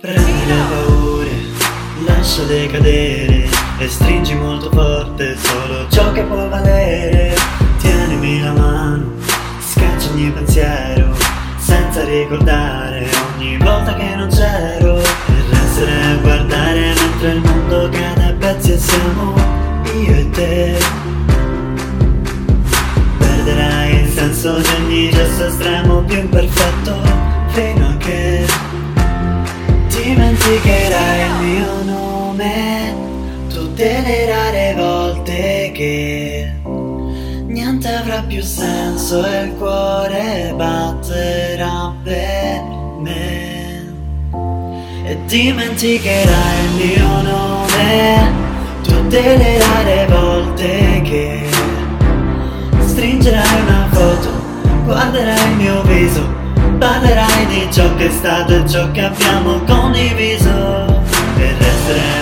Prendi le paure, lasciale cadere e stringi molto forte solo ciò che può valere. Tienimi la mano, scaccia ogni pensiero, senza ricordare ogni volta che non c'ero. E restare a guardare mentre il mondo cade a pezzi e siamo io e te. Perderai il senso di ogni gesto estremo più imperfetto fino a che le volte che niente avrà più senso e il cuore batterà per me. E dimenticherai il mio nome tutte le rare volte che stringerai una foto guarderai il mio viso Parlerai di ciò che è stato e ciò che abbiamo condiviso E restare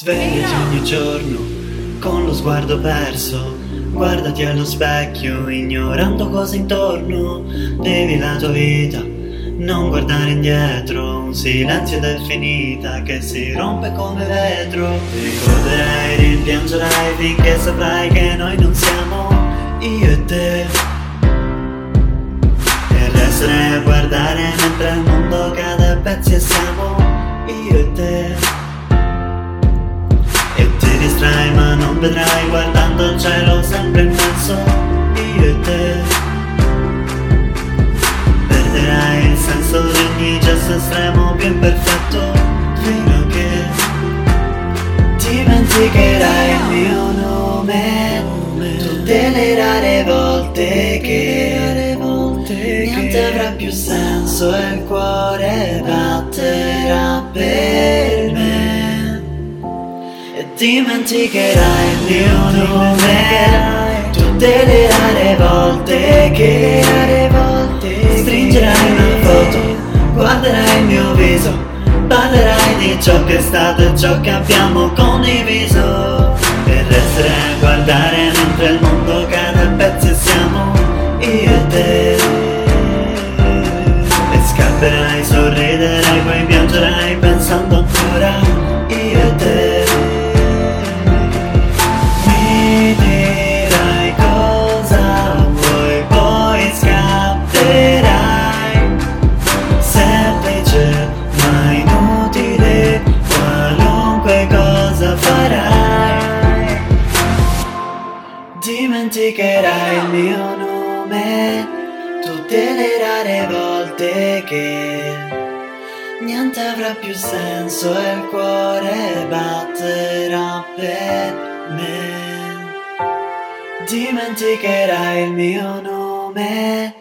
Svegliati ogni giorno con lo sguardo perso Guardati allo specchio, ignorando cosa intorno. Vivi la tua vita, non guardare indietro. Un silenzio ed è finita che si rompe come vetro. Ricorderai, rimpiangerai finché saprai che noi non siamo io e te. E resterai a guardare mentre il mondo cade a pezzi e siamo vedrai guardando il cielo sempre in mezzo io e te. Perderai il senso di ogni gesto estremo più imperfetto fino a che dimenticherai il mio nome. Tutte le rare volte che niente avrà più senso e il cuore batterà dimenticherai il mio nome. Tutte le rare volte che stringerai una foto. Guarderai il mio viso parlerai di ciò che è stato e ciò che abbiamo condiviso. E resterai a guardare mentre il mondo cade a pezzi siamo io e te. E scapperai, dimenticherai il mio nome tutte le rare volte che niente avrà più senso e il cuore batterà per me. Dimenticherai il mio nome